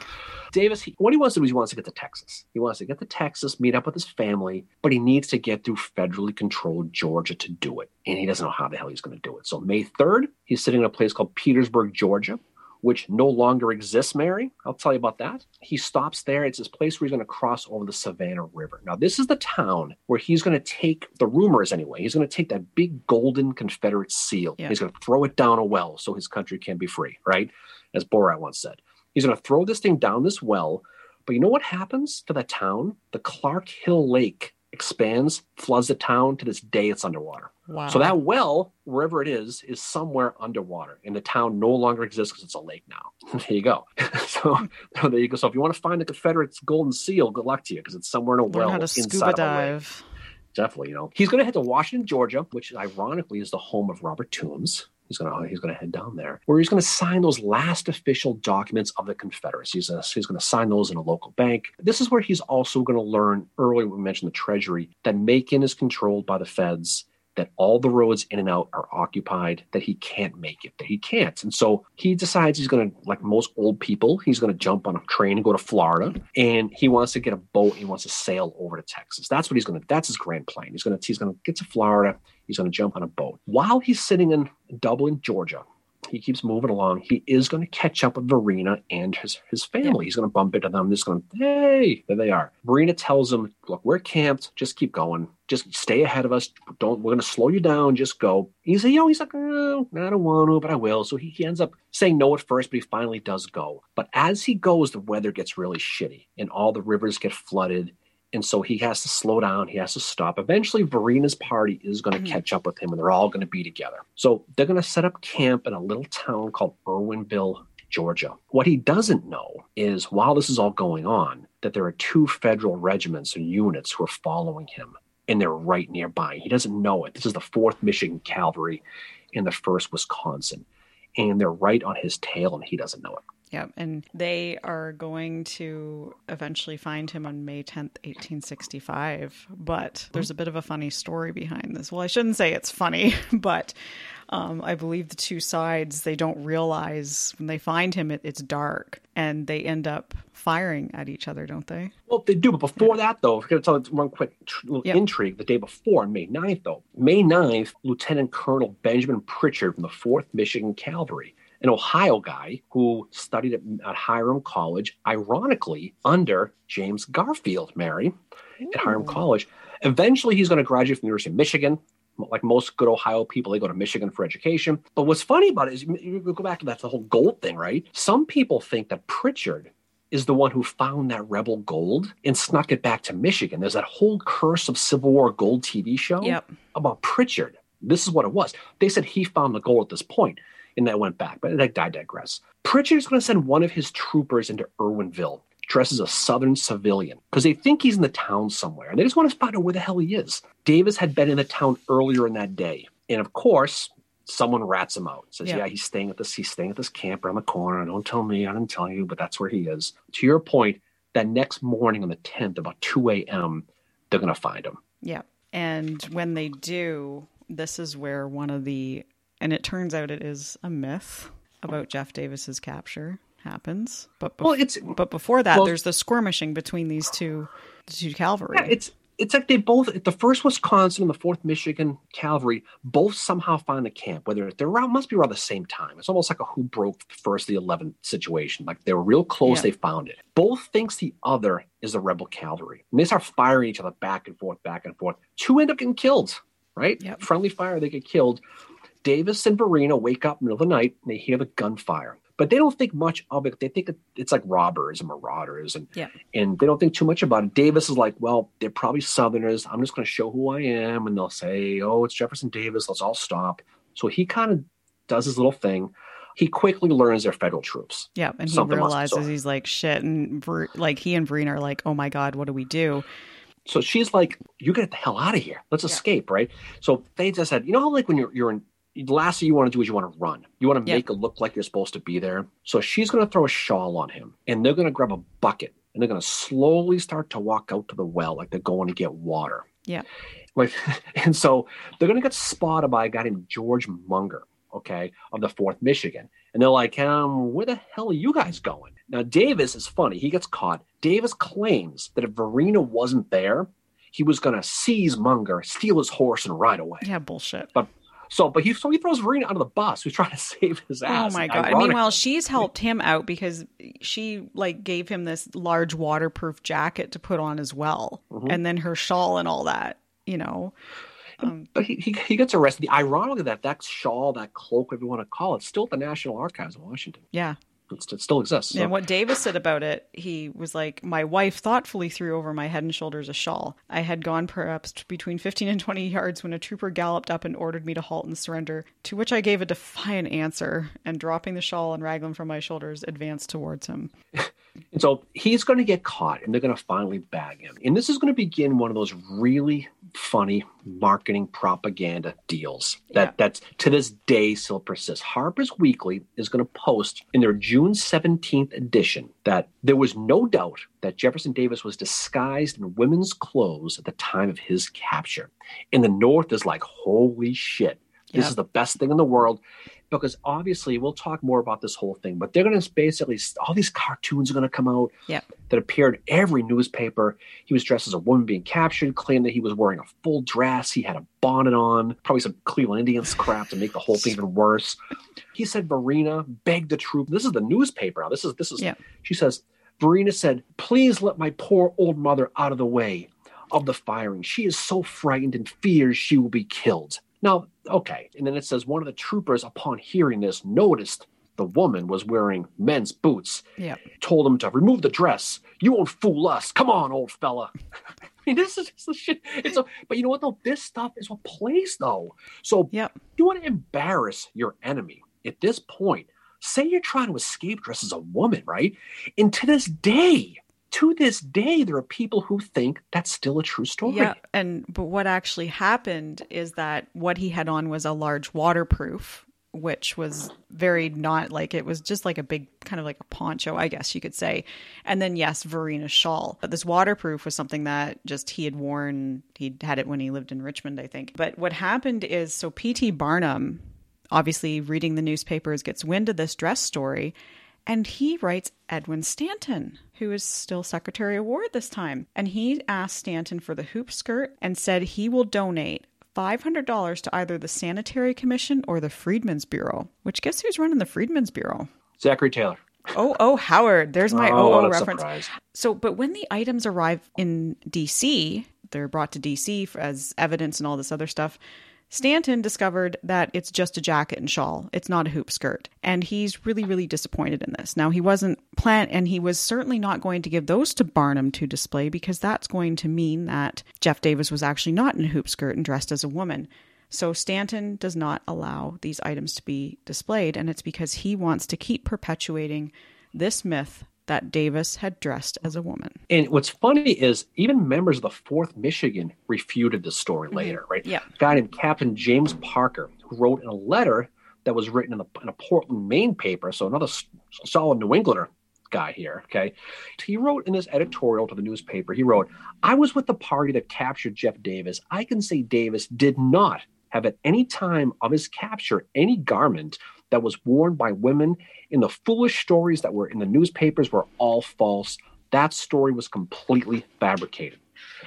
Davis, he, what he wants to do is he wants to get to Texas. He wants to get to Texas, meet up with his family, but he needs to get through federally controlled Georgia to do it. And he doesn't know how the hell he's going to do it. So May 3rd, he's sitting in a place called Petersburg, Georgia which no longer exists, Mary. I'll tell you about that. He stops there. It's this place where he's going to cross over the Savannah River. Now, this is the town where he's going to take the rumors anyway. He's going to take that big golden Confederate seal. Yeah. He's going to throw it down a well so his country can be free, right? As Borat once said. He's going to throw this thing down this well. But you know what happens to that town? The Clark Hill Lake expands, floods the town. To this day, it's underwater. Wow. So that well, wherever it is, is somewhere underwater, and the town no longer exists because it's a lake now. there you go. so, so there you go. So if you want to find the Confederate's golden seal, good luck to you because it's somewhere in a Learn well how to inside scuba of a lake. dive. Definitely, you know. He's going to head to Washington, Georgia, which ironically is the home of Robert Toombs. He's going to he's going to head down there, where he's going to sign those last official documents of the Confederacy. He's, gonna- he's going to sign those in a local bank. This is where he's also going to learn. Earlier, we mentioned the Treasury that Macon is controlled by the feds. That all the roads in and out are occupied. That he can't make it. That he can't. And so he decides he's going to, like most old people, he's going to jump on a train and go to Florida. And he wants to get a boat. He wants to sail over to Texas. That's what he's going to. That's his grand plan. He's going to. He's going to get to Florida. He's going to jump on a boat. While he's sitting in Dublin, Georgia, he keeps moving along. He is going to catch up with Varina and his, his family. He's going to bump into them. He's going to, hey, there they are. Varina tells him, look, we're camped. Just keep going. Just stay ahead of us. Don't, we're going to slow you down. Just go. He's, you know, he's like, oh, I don't want to, but I will. So he, he ends up saying no at first, but he finally does go. But as he goes, the weather gets really shitty and all the rivers get flooded. And so he has to slow down. He has to stop. Eventually, Varina's party is going to Mhm. catch up with him and they're all going to be together. So they're going to set up camp in a little town called Irwinville, Georgia. What he doesn't know is while this is all going on, that there are two federal regiments and units who are following him and they're right nearby. He doesn't know it. This is the 4th Michigan Cavalry and the 1st Wisconsin. And they're right on his tail and he doesn't know it. Yep. And they are going to eventually find him on May 10th, 1865. But there's a bit of a funny story behind this. Well, I shouldn't say it's funny, but um, I believe the two sides, they don't realize when they find him, it, it's dark and they end up firing at each other, don't they? Well, they do. But before that, though, I'm going to tell one quick tr- little Yep. intrigue. The day before, May 9th, though, May 9th, Lieutenant Colonel Benjamin Pritchard from the 4th Michigan Cavalry, an Ohio guy who studied at, Hiram College, ironically, under James Garfield, Mary, at Hiram hmm. College. Eventually, he's going to graduate from the University of Michigan. Like most good Ohio people, they go to Michigan for education. But what's funny about it is you you go back to that the whole gold thing, right? Some people think that Pritchard is the one who found that rebel gold and snuck it back to Michigan. There's that whole Curse of Civil War gold TV show Yep. about Pritchard. This is what it was. They said he found the gold at this point, and that went back. But I digress. Pritchard's going to send one of his troopers into Irwinville, dressed as a Southern civilian, because they think he's in the town somewhere, and they just want to find out where the hell he is. Davis had been in the town earlier in that day, and of course. Someone rats him out. Says, Yeah. "Yeah, he's staying at this. He's staying at this camp around the corner. Don't tell me. I didn't tell you, but that's where he is." To your point, that next morning on the tenth, about two a.m., they're going to find him. Yeah. And when they do, this is where one of the, and it turns out it is a myth about Jeff Davis's capture happens. But bef- Well, it's but before that, well- there's the skirmishing between these two, the two cavalry. Yeah, it's it's like they both the first Wisconsin and the fourth Michigan Cavalry both somehow find the camp. Whether they're around must be around the same time. It's almost like a who broke first the eleventh situation. Like they were real close, Yeah. they found it. Both thinks the other is the rebel cavalry. And they start firing each other back and forth, back and forth. Two end up getting killed, right? Yep. Friendly fire, they get killed. Davis and Varina wake up in the middle of the night and they hear the gunfire. But they don't think much of it. They think it's like robbers and marauders and Yeah. and they don't think too much about it. Davis is like, well, they're probably Southerners. I'm just going to show who I am, and they'll say, oh, it's Jefferson Davis. Let's all stop. So he kind of does his little thing. He quickly learns they're federal troops. Yeah, and he Something realizes so. he's like shit, and like he and Varina are like, "Oh my god, what do we do?" So she's like, "You get the hell out of here. Let's Yeah. escape." Right. So they just said, "You know how like when you're you're in." The last thing you want to do is you want to run. You want to Yeah. make it look like you're supposed to be there. So she's going to throw a shawl on him, and they're going to grab a bucket, and they're going to slowly start to walk out to the well, like they're going to get water. Yeah. Like, and so they're going to get spotted by a guy named George Munger, okay, of the Fourth Michigan, and they're like, um, "Where the hell are you guys going?" Now Davis is funny. He gets caught. Davis claims that if Varina wasn't there, he was going to seize Munger, steal his horse, and ride away. Yeah, bullshit. So, but he so he throws Varina under the bus. Who's trying to save his ass? Oh my god! Ironically. Meanwhile, she's helped him out because she like gave him this large waterproof jacket to put on as well, Mhm. and then her shawl and all that. You know, um, But he, he, he gets arrested. Ironically, that that shawl, that cloak, whatever you want to call it, still at the National Archives in Washington. yeah. It still exists. So- And what Davis said about it, he was like, My wife thoughtfully threw over my head and shoulders a shawl. I had gone perhaps between 15 and 20 yards when a trooper galloped up and ordered me to halt and surrender, to which I gave a defiant answer, and dropping the shawl and raglan from my shoulders, advanced towards him. And so he's going to get caught and they're going to finally bag him. And this is going to begin one of those really funny marketing propaganda deals that Yeah. that's to this day still persists. Harper's Weekly is going to post in their June 17th edition that there was no doubt that Jefferson Davis was disguised in women's clothes at the time of his capture. And the North is like, holy shit. This Yep. is the best thing in the world because obviously we'll talk more about this whole thing, but they're going to basically all these cartoons are going to come out Yep. that appeared in every newspaper. He was dressed as a woman being captured, claimed that he was wearing a full dress. He had a bonnet on, probably some Cleveland Indians crap to make the whole thing even worse. He said Varina begged the troop. This is the newspaper now. This is this is. Yep. She says Varina said, "Please let my poor old mother out of the way of the firing. She is so frightened and fears she will be killed." Now, okay, and then it says one of the troopers, upon hearing this, noticed the woman was wearing men's boots Yeah. told him to remove the dress. You won't fool us. Come on, old fella. I mean, this is, this is shit. It's a, but you know what though? This stuff is what plays though. So Yep. you want to embarrass your enemy at this point. Say you're trying to escape dressed as a woman, right? And to this day, to this day, there are people who think that's still a true story. Yeah, and but what actually happened is that what he had on was a large waterproof which was very not like it was just like a big kind of like a poncho, I guess you could say. And then yes, Varina's shawl. But this waterproof was something that just he had worn. He'd had it when he lived in Richmond, I think. But what happened is so P.T. Barnum, obviously reading the newspapers, gets wind of this dress story. And he writes Edwin Stanton, who is still Secretary of War at this time. And he asked Stanton for the hoop skirt and said he will donate $500 to either the Sanitary Commission or the Freedmen's Bureau. Which guess who's running the Freedmen's Bureau? Zachary Taylor. Oh, oh, Howard. There's my Oh, oh, oh reference. surprise. So, but when the items arrive in DC, they're brought to DC as evidence and all this other stuff. Stanton discovered that it's just a jacket and shawl. It's not a hoop skirt. And he's really, really disappointed in this. Now, he wasn't plan and he was certainly not going to give those to Barnum to display because that's going to mean that Jeff Davis was actually not in a hoop skirt and dressed as a woman. So Stanton does not allow these items to be displayed, and it's because he wants to keep perpetuating this myth that Davis had dressed as a woman. And what's funny is even members of the Fourth Michigan refuted this story mm-hmm. later, right? Yeah. A guy named Captain James Parker, who wrote in a letter that was written in a, in a Portland, Maine paper, so another solid New Englander guy here, okay? He wrote in his editorial to the newspaper, he wrote, I was with the party that captured Jeff Davis. I can say Davis did not have at any time of his capture any garment that was worn by women and the foolish stories that were in the newspapers were all false. That story was completely fabricated.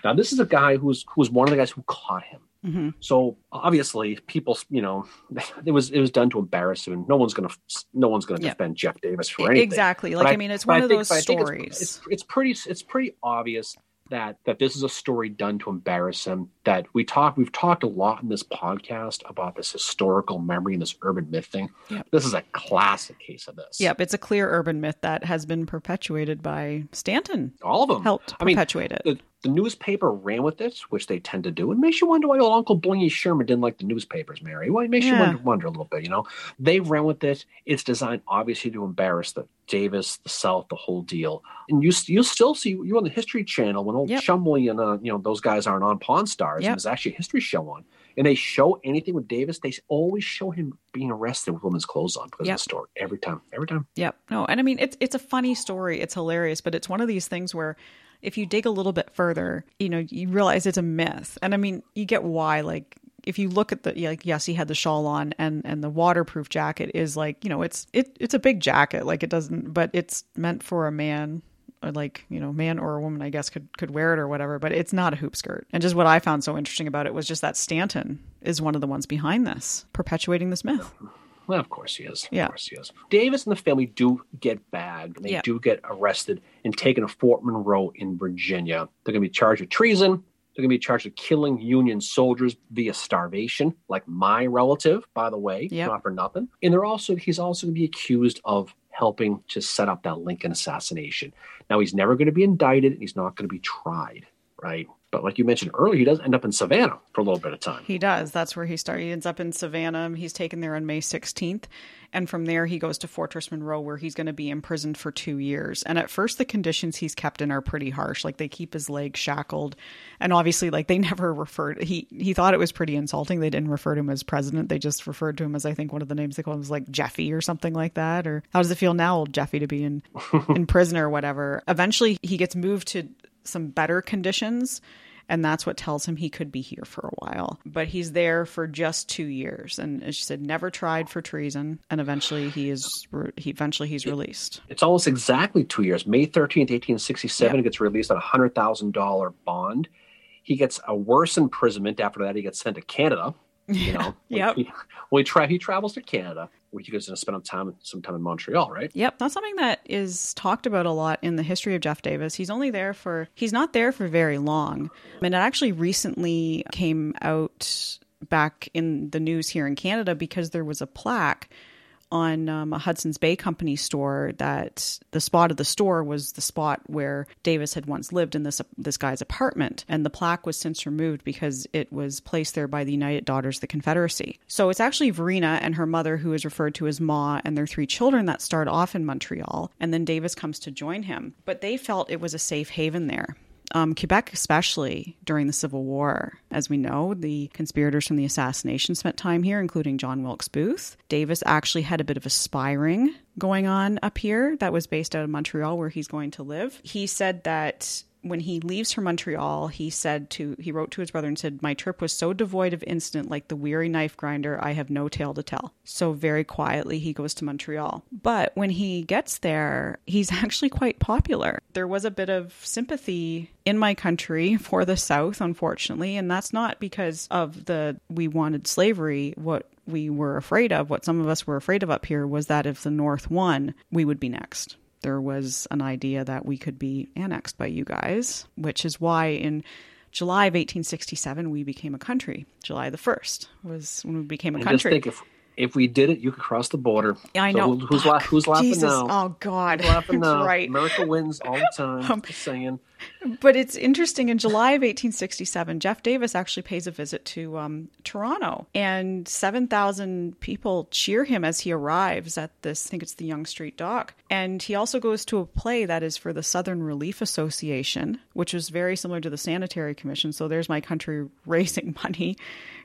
Now, this is a guy who's who was one of the guys who caught him. hmm So obviously, people, you know, it was it was done to embarrass him. No one's gonna no one's gonna Yeah. defend Jeff Davis for anything. Exactly. But Like, I, mean, it's one of think- those I think it's- stories. It's, it's pretty it's pretty obvious that that this is a story done to embarrass him. That we talk we've talked a lot in this podcast about this historical memory and this urban myth thing. Yep. This is a classic case of this. Yep, it's a clear urban myth that has been perpetuated by Stanton. all of them Helped I mean, perpetuate it. the, the newspaper ran with it, which they tend to do. It makes you wonder why old Uncle Blingy Sherman didn't like the newspapers, Mary. Well, it makes you wonder, wonder a little bit, you know? They ran with it. It's designed obviously to embarrass the Davis, the South, the whole deal. And you you still see you on the History Channel when old Yep. Chumlee and uh, you know those guys aren't on Pawn Stars. Yep. And there's actually a history show on, and they show anything with Davis. They always show him being arrested with women's clothes on because Yep. of the story every time, every time. Yep. No, and I mean it's it's a funny story. It's hilarious, but it's one of these things where if you dig a little bit further, you know, you realize it's a myth. And I mean, you get why like if you look at the like yes, he had the shawl on and and the waterproof jacket is like, you know, it's it it's a big jacket. Like it doesn't but it's meant for a man or like, you know, man or a woman I guess could could wear it or whatever, but it's not a hoop skirt. And just what I found so interesting about it was just that Stanton is one of the ones behind this, perpetuating this myth. Well, of course he is. Of Yeah. course he is. Davis and the family do get bagged. They Yeah. do get arrested and taken to Fort Monroe in Virginia. They're going to be charged with treason. They're going to be charged with killing Union soldiers via starvation, like my relative, by the way, Yep. not for nothing. And they're also he's also going to be accused of helping to set up that Lincoln assassination. Now he's never going to be indicted. And he's not going to be tried, right? But like you mentioned earlier, he does end up in Savannah for a little bit of time. He does. That's where he starts. He ends up in Savannah. He's taken there on May 16th. And from there, he goes to Fortress Monroe, where he's going to be imprisoned for two years. And at first, the conditions he's kept in are pretty harsh. Like they keep his leg shackled. And obviously, like they never referred, he, he thought it was pretty insulting. They didn't refer to him as president. They just referred to him as, I think, one of the names they called him was like Jeffy or something like that. Or how does it feel now, old Jeffy, to be in, in prison or whatever? Eventually, he gets moved to some better conditions and that's what tells him he could be here for a while. But he's there for just two years, and as she said, never tried for treason, and eventually he is he eventually he's released. It's almost exactly two years. May 13th, 1867, Yep. gets released on a $100,000 bond. He gets a worse imprisonment. After that, he gets sent to Canada. You know, Yep. He, well, he, tra- he travels to Canada, where he goes to spend some time, some time in Montreal, right? Yep, that's something that is talked about a lot in the history of Jeff Davis. He's only there for he's not there for very long. And it actually recently came out back in the news here in Canada because there was a plaque on um, a Hudson's Bay Company store that the spot of the store was the spot where Davis had once lived in this this guy's apartment, and the plaque was since removed because it was placed there by the United Daughters of the Confederacy. So it's actually Varina and her mother, who is referred to as Ma, and their three children that start off in Montreal, and then Davis comes to join him. But they felt it was a safe haven there um, Quebec, especially during the Civil War. As we know, the conspirators from the assassination spent time here, including John Wilkes Booth. Davis actually had a bit of a spy ring going on up here that was based out of Montreal, where he's going to live. He said that when he leaves for Montreal, he said to he wrote to his brother and said, "My trip was so devoid of incident, like the weary knife grinder. I have no tale to tell." So very quietly, he goes to Montreal. But when he gets there, he's actually quite popular. There was a bit of sympathy in my country for the South, unfortunately, and that's not because of the we wanted slavery. What we were afraid of, what some of us were afraid of up here, was that if the North won, we would be next there was an idea that we could be annexed by you guys, which is why in July of 1867 we became a country. July the 1st was when we became a And country. just think if if we did it, you could cross the border. I So know. who- who's, la- who's laughing Jesus. now? Oh God. Who's laughing now? right. America wins all the time. Um, just saying. But it's interesting. In July of 1867, Jeff Davis actually pays a visit to um, Toronto, and 7,000 people cheer him as he arrives at this. I think it's the Yonge Street Dock. And he also goes to a play that is for the Southern Relief Association, which is very similar to the Sanitary Commission. So there's my country raising money,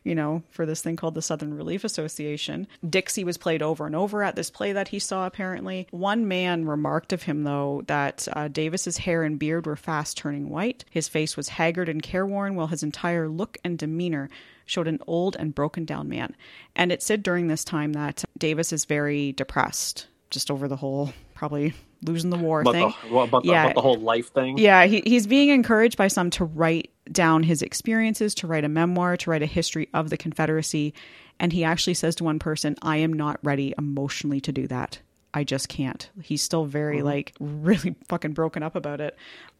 you know, for this thing called the Southern Relief Association. Dixie was played over and over at this play that he saw, apparently. One man remarked of him, though, that uh, Davis's hair and beard were fast turning white. His face was haggard and careworn, while his entire look and demeanor showed an old and broken down man. And it said during this time that Davis is very depressed, just over the whole probably losing the war About, thing. the, about, the, Yeah. about the whole life thing. Yeah, he, he's being encouraged by some to write down his experiences, to write a memoir, to write a history of the Confederacy. And he actually says to one person, I am not ready emotionally to do that. I just can't. He's still very, like, really fucking broken up about it.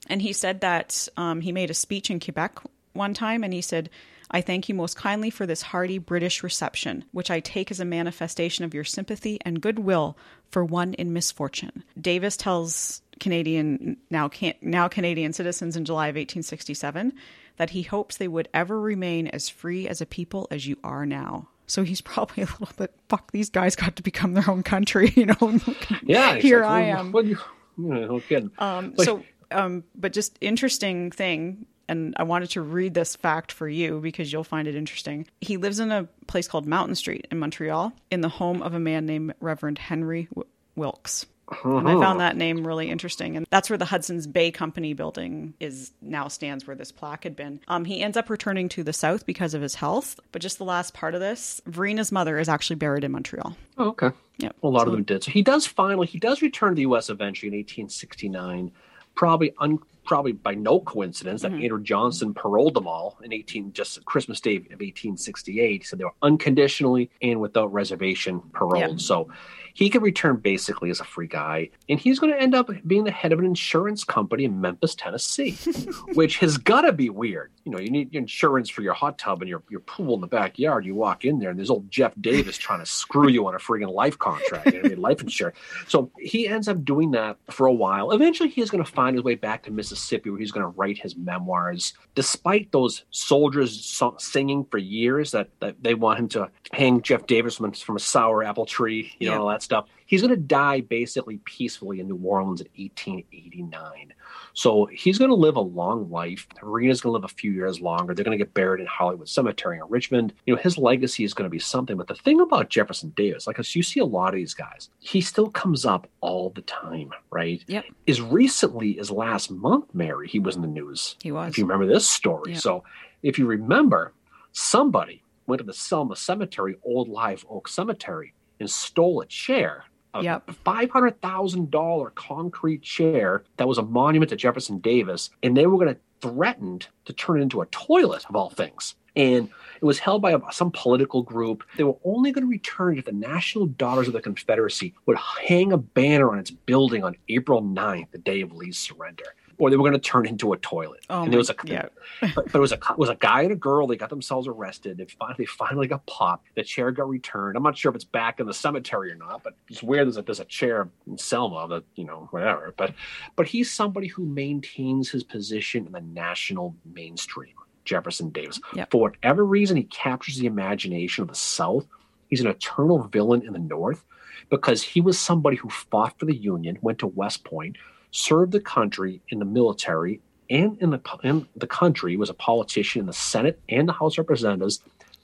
And he said that um, he made a speech in Quebec one time and he said, I thank you most kindly for this hearty British reception, which I take as a manifestation of your sympathy and goodwill for one in misfortune. Davis tells Canadian now can, now Canadian citizens in July of 1867 that he hopes they would ever remain as free as a people as you are now. So he's probably a little bit fuck. These guys got to become their own country, you know. Yeah. Here like, I am. What, you, you know, no kidding. Um, But- so, um, but just interesting thing, and I wanted to read this fact for you because you'll find it interesting. He lives in a place called Mountain Street in Montreal, in the home of a man named Reverend Henry w- Wilkes. And I found that name really interesting, and that's where the Hudson's Bay Company building is now stands, where this plaque had been. Um, he ends up returning to the South because of his health, but just the last part of this, Varina's mother is actually buried in Montreal. Oh, okay. Yep. A lot So- of them did. So he does finally he does return to the U.S. eventually in 1869, probably un, probably by no coincidence Mm-hmm. that Andrew Johnson paroled them all in 18 just Christmas Day of 1868. He said they were unconditionally and without reservation paroled. Yeah. So he could return basically as a free guy, and he's going to end up being the head of an insurance company in Memphis, Tennessee, which has got to be weird. You know, you need insurance for your hot tub and your, your pool in the backyard. You walk in there, and there's old Jeff Davis trying to screw you on a friggin' life contract, you know, I mean, life insurance. So he ends up doing that for a while. Eventually, he's going to find his way back to Mississippi, where he's going to write his memoirs. Despite those soldiers so- singing for years that, that they want him to hang Jeff Davis from, from a sour apple tree, you know, Yeah. all that stuff. He's going to die basically peacefully in New Orleans in 1889. So he's going to live a long life. Varina's going to live a few years longer. They're going to get buried in Hollywood Cemetery in Richmond. You know, his legacy is going to be something. But the thing about Jefferson Davis, like as you see a lot of these guys, he still comes up all the time, right? Yep. As recently as last month, Mary, he was in the news. He was. If you remember this story. Yeah. So if you remember, somebody went to the Selma Cemetery, Old Live Oak Cemetery, and stole a chair. A Yep. five hundred thousand dollar concrete chair that was a monument to Jefferson Davis, and they were going to threatened to turn it into a toilet of all things. And it was held by some political group. They were only going to return it if the National Daughters of the Confederacy would hang a banner on its building on April 9th, the day of Lee's surrender, or they were going to turn into a toilet. Oh, and was a yeah. but, but it was a was a guy and a girl. They got themselves arrested. They finally finally got popped. The chair got returned. I'm not sure if it's back in the cemetery or not, but it's weird. There's a there's a chair in Selma that you know whatever. But but he's somebody who maintains his position in the national mainstream. Jefferson Davis. Yep. For whatever reason, he captures the imagination of the South. He's an eternal villain in the North because he was somebody who fought for the Union, went to West Point, served the country in the military, and in the in the country, was a politician in the Senate and the House of Representatives,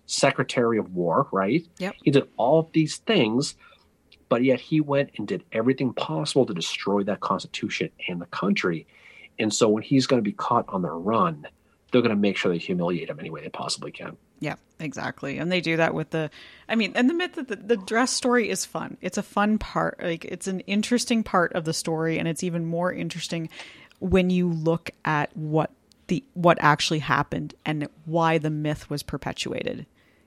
Secretary of War, right? Yep. He did all of these things, but yet he went and did everything possible to destroy that Constitution and the country. And so when he's going to be caught on the run, they're going to make sure they humiliate him any way they possibly can. Yeah, exactly. And they do that with the, I mean, and the myth that the, dress story is fun. It's a fun part. Like, it's an interesting part of the story. And it's even more interesting when you look at what the, what actually happened and why the myth was perpetuated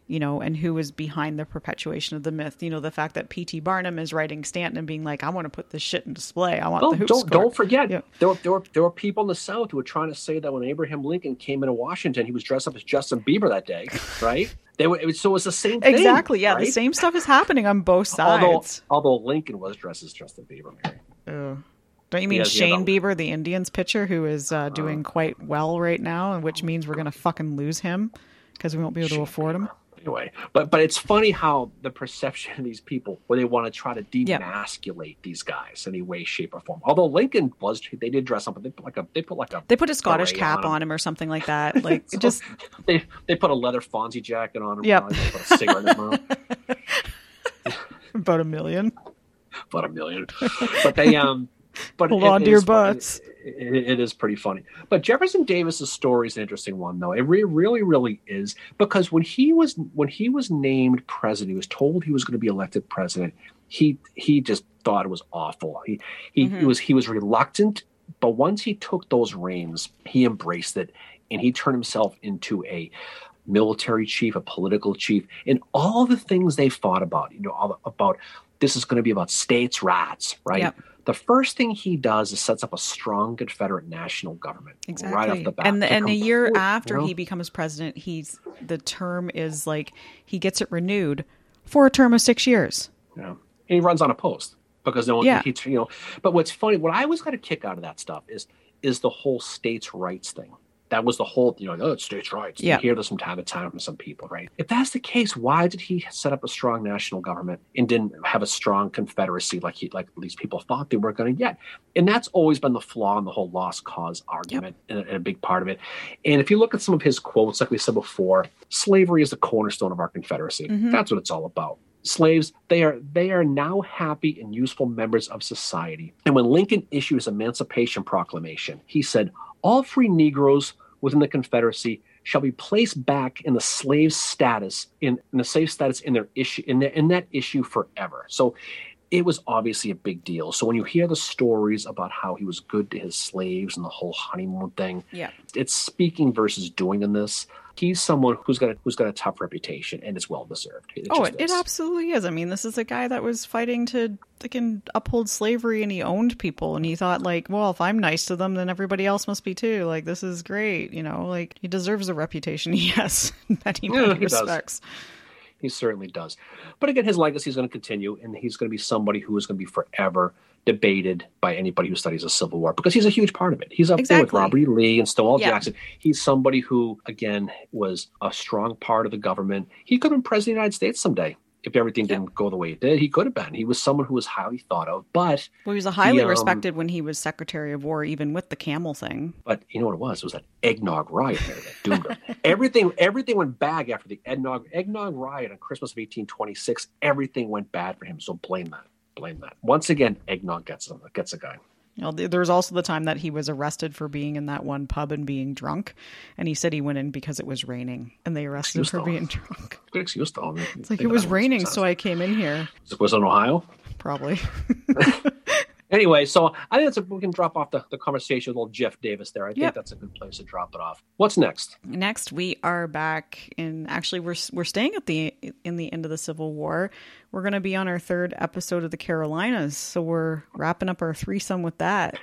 you know, and who was behind the perpetuation of the myth. You know, the fact that P.T. Barnum is writing Stanton and being like, "I want to put this shit in display. I want Oh, the hoop don't score." don't forget Yeah. there, were, there were there were people in the South who were trying to say that when Abraham Lincoln came into Washington, he was dressed up as Justin Bieber that day, right? They were it was, so it was the same thing. Exactly. Yeah, the same stuff is happening on both sides. although Lincoln was dressed as Justin Bieber, Mary. Don't you mean Yes, Shane that- Bieber, the Indians pitcher, who is uh, doing quite well right now, and which means we're going to fucking lose him because we won't be able to Shane afford him. Anyway, but but it's funny how the perception of these people, where they want to try to Yeah. demasculate these guys in any way, shape, or form. Although Lincoln was, they did dress up, but they put like a they put like a They put a Scottish cap on him. on him or something like that. Like So just they they put a leather Fonzie jacket on him. Yep. probably, they put a cigarette in about a million. about a million. But they um but Hold it on to your butts. It, it is pretty funny. But Jefferson Davis's story is an interesting one though. It re- really really is because when he was when he was named president, he was told he was going to be elected president. He he just thought it was awful. He he, he Mhm. was he was reluctant, but once he took those reins, he embraced it and he turned himself into a military chief, a political chief, and all the things they fought about, you know, all about this is going to be about states' rights, right? Yep. The first thing he does is sets up a strong Confederate national government Exactly. right off the bat. and to and a year after you know? he becomes president, he's the term is like he gets it renewed for a term of six years. know, and he runs on a post because no one, Yeah. he, you know. But what's funny, what I always got a kick out of that stuff is is the whole states' rights thing. That was the whole, you know, oh, it's states' rights. Yeah. You hear this from time to time from some people, right? If that's the case, why did he set up a strong national government and didn't have a strong confederacy like he, like these people thought they were going to get? And that's always been the flaw in the whole lost cause argument, and, a, and a big part of it. And if you look at some of his quotes, like we said before, slavery is the cornerstone of our confederacy. Mhm. That's what it's all about slaves they are they are now happy and useful members of society and when lincoln issued his emancipation proclamation he said all free negroes within the confederacy shall be placed back in the slave status in, in the slave status in their issue in, their, in that issue forever. So it was obviously a big deal. So when you hear the stories about how he was good to his slaves and the whole honeymoon thing Yeah. it's speaking versus doing in this he's someone who's got a, who's got a tough reputation and it's well deserved It Oh, it, it absolutely is. I mean, this is a guy that was fighting to fucking uphold slavery and he owned people and he thought like, well, if I'm nice to them, then everybody else must be too. Like this is great, you know, like he deserves a reputation Yes, many, Yeah, he does. respects. He certainly does. But again, his legacy is going to continue, and he's going to be somebody who is going to be forever debated by anybody who studies the Civil War because he's a huge part of it. He's up there with Robert E. Lee and Stonewall Yeah. Jackson. He's somebody who, again, was a strong part of the government. He could have been president of the United States someday if everything Yeah. didn't go the way it did. He could have been. He was someone who was highly thought of. But Well, he was a highly um, respected when he was Secretary of War, even with the camel thing. but you know what it was? It was that eggnog riot there that doomed him. everything everything went bad after the eggnog eggnog riot on Christmas of 1826. Everything went bad for him. So blame that. Blame that. Once again, eggnog gets him. Gets a guy. You know, there was also the time that he was arrested for being in that one pub and being drunk, and he said he went in because it was raining, and they arrested him for being drunk. Good excuse. I mean, It's like it was raining, so I came in here. was it in Ohio. Probably. Anyway, so I think that's a, we can drop off the, the conversation with old Jeff Davis there. I think Yep. that's a good place to drop it off. What's next? Next, we are back in. Actually, we're we're staying at the in the end of the Civil War. We're going to be on our third episode of the Carolinas, so we're wrapping up our threesome with that.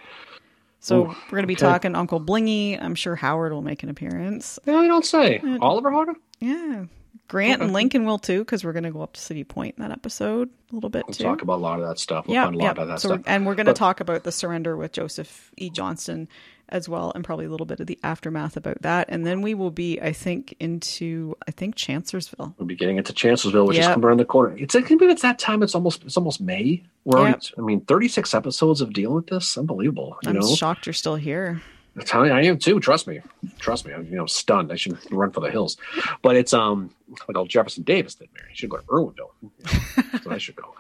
So Ooh, we're going to be okay. talking Uncle Blingy. I'm sure Howard will make an appearance. No, you don't say. Oliver Harder? Yeah, Grant and Lincoln will too, because we're going to go up to City Point in that episode a little bit We'll too. talk about a lot of that stuff. We'll yeah, find a lot yeah. that so stuff. we're- and we're going to talk about the surrender with Joseph E. Johnston as well, and probably a little bit of the aftermath about that. And then we will be, I think, into I think Chancellorsville. We'll be getting into Chancellorsville, which is coming around the corner. It's it can it's that time. It's almost it's almost May. We're already, I mean, thirty six episodes of dealing with this. Unbelievable. You I'm know, shocked you're still here. I am too. Trust me. Trust me. I'm you know stunned. I should run for the hills. But it's um like old Jefferson Davis did marry. Mary. should go to Irwinville. so I should go.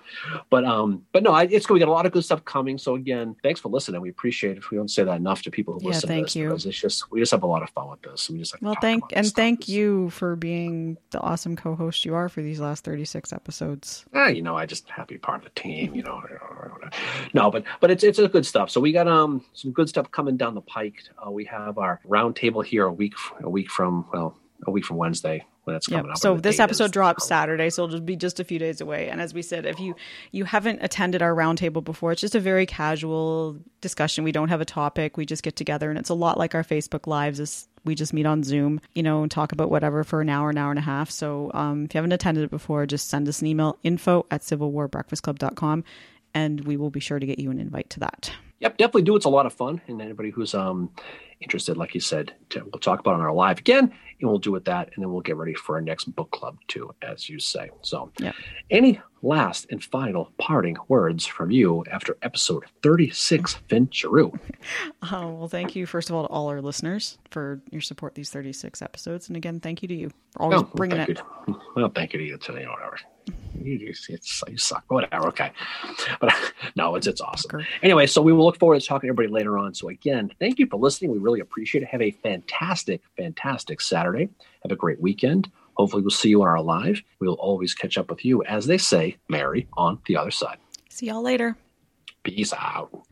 But um, but no, I, it's good. We got a lot of good stuff coming. So again, thanks for listening. We appreciate it. We don't say that enough to people who yeah, listen. Thank to this you. It's just we just have a lot of fun with this. We just like well, thank and thank stuff. you for being the awesome co-host you are for these last thirty six episodes. Ah, you know, I just happy part of the team. You know, no, but but it's it's a good stuff. So we got um some good stuff coming down the pike. Uh, we have our roundtable here a week a week from well a week from Wednesday when it's coming yep. up. So this episode drops Saturday, so it'll just be just a few days away. And as we said, if you you haven't attended our roundtable before, it's just a very casual discussion. We don't have a topic. We just get together, and it's a lot like our Facebook lives. Is we just meet on Zoom, you know, and talk about whatever for an hour, an hour and a half. So um, if you haven't attended it before, just send us an email info at civilwarbreakfastclub.com and we will be sure to get you an invite to that. Yep, definitely do. It's a lot of fun. And anybody who's um, interested, like you said, to, we'll talk about on our live again, and we'll do with that, and then we'll get ready for our next book club too, as you say. So, yeah. any last and final parting words from you after episode 36, Fincheroo? Oh, well, thank you, first of all, to all our listeners for your support these 36 episodes. And again, thank you to you for always oh, bringing it. You. Well, thank you to you, too today, whatever. You, you, you suck, whatever. Okay. But no, it's, it's awesome. Anyway, so we will look forward to talking to everybody later on. So, again, thank you for listening. We really appreciate it. Have a fantastic, fantastic Saturday. Have a great weekend. Hopefully, we'll see you on our live. We'll always catch up with you, as they say, Mary, on the other side. See y'all later. Peace out.